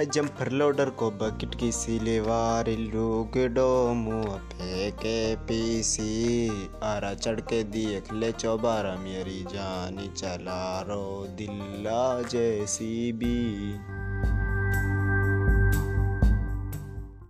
jumper loader को bucket की सिलेवार लोग डोमू फेंके पीसी आरा चढ़ के देख ले चौबारा, मेरी जानी चला रो दिल्ला जैसी भी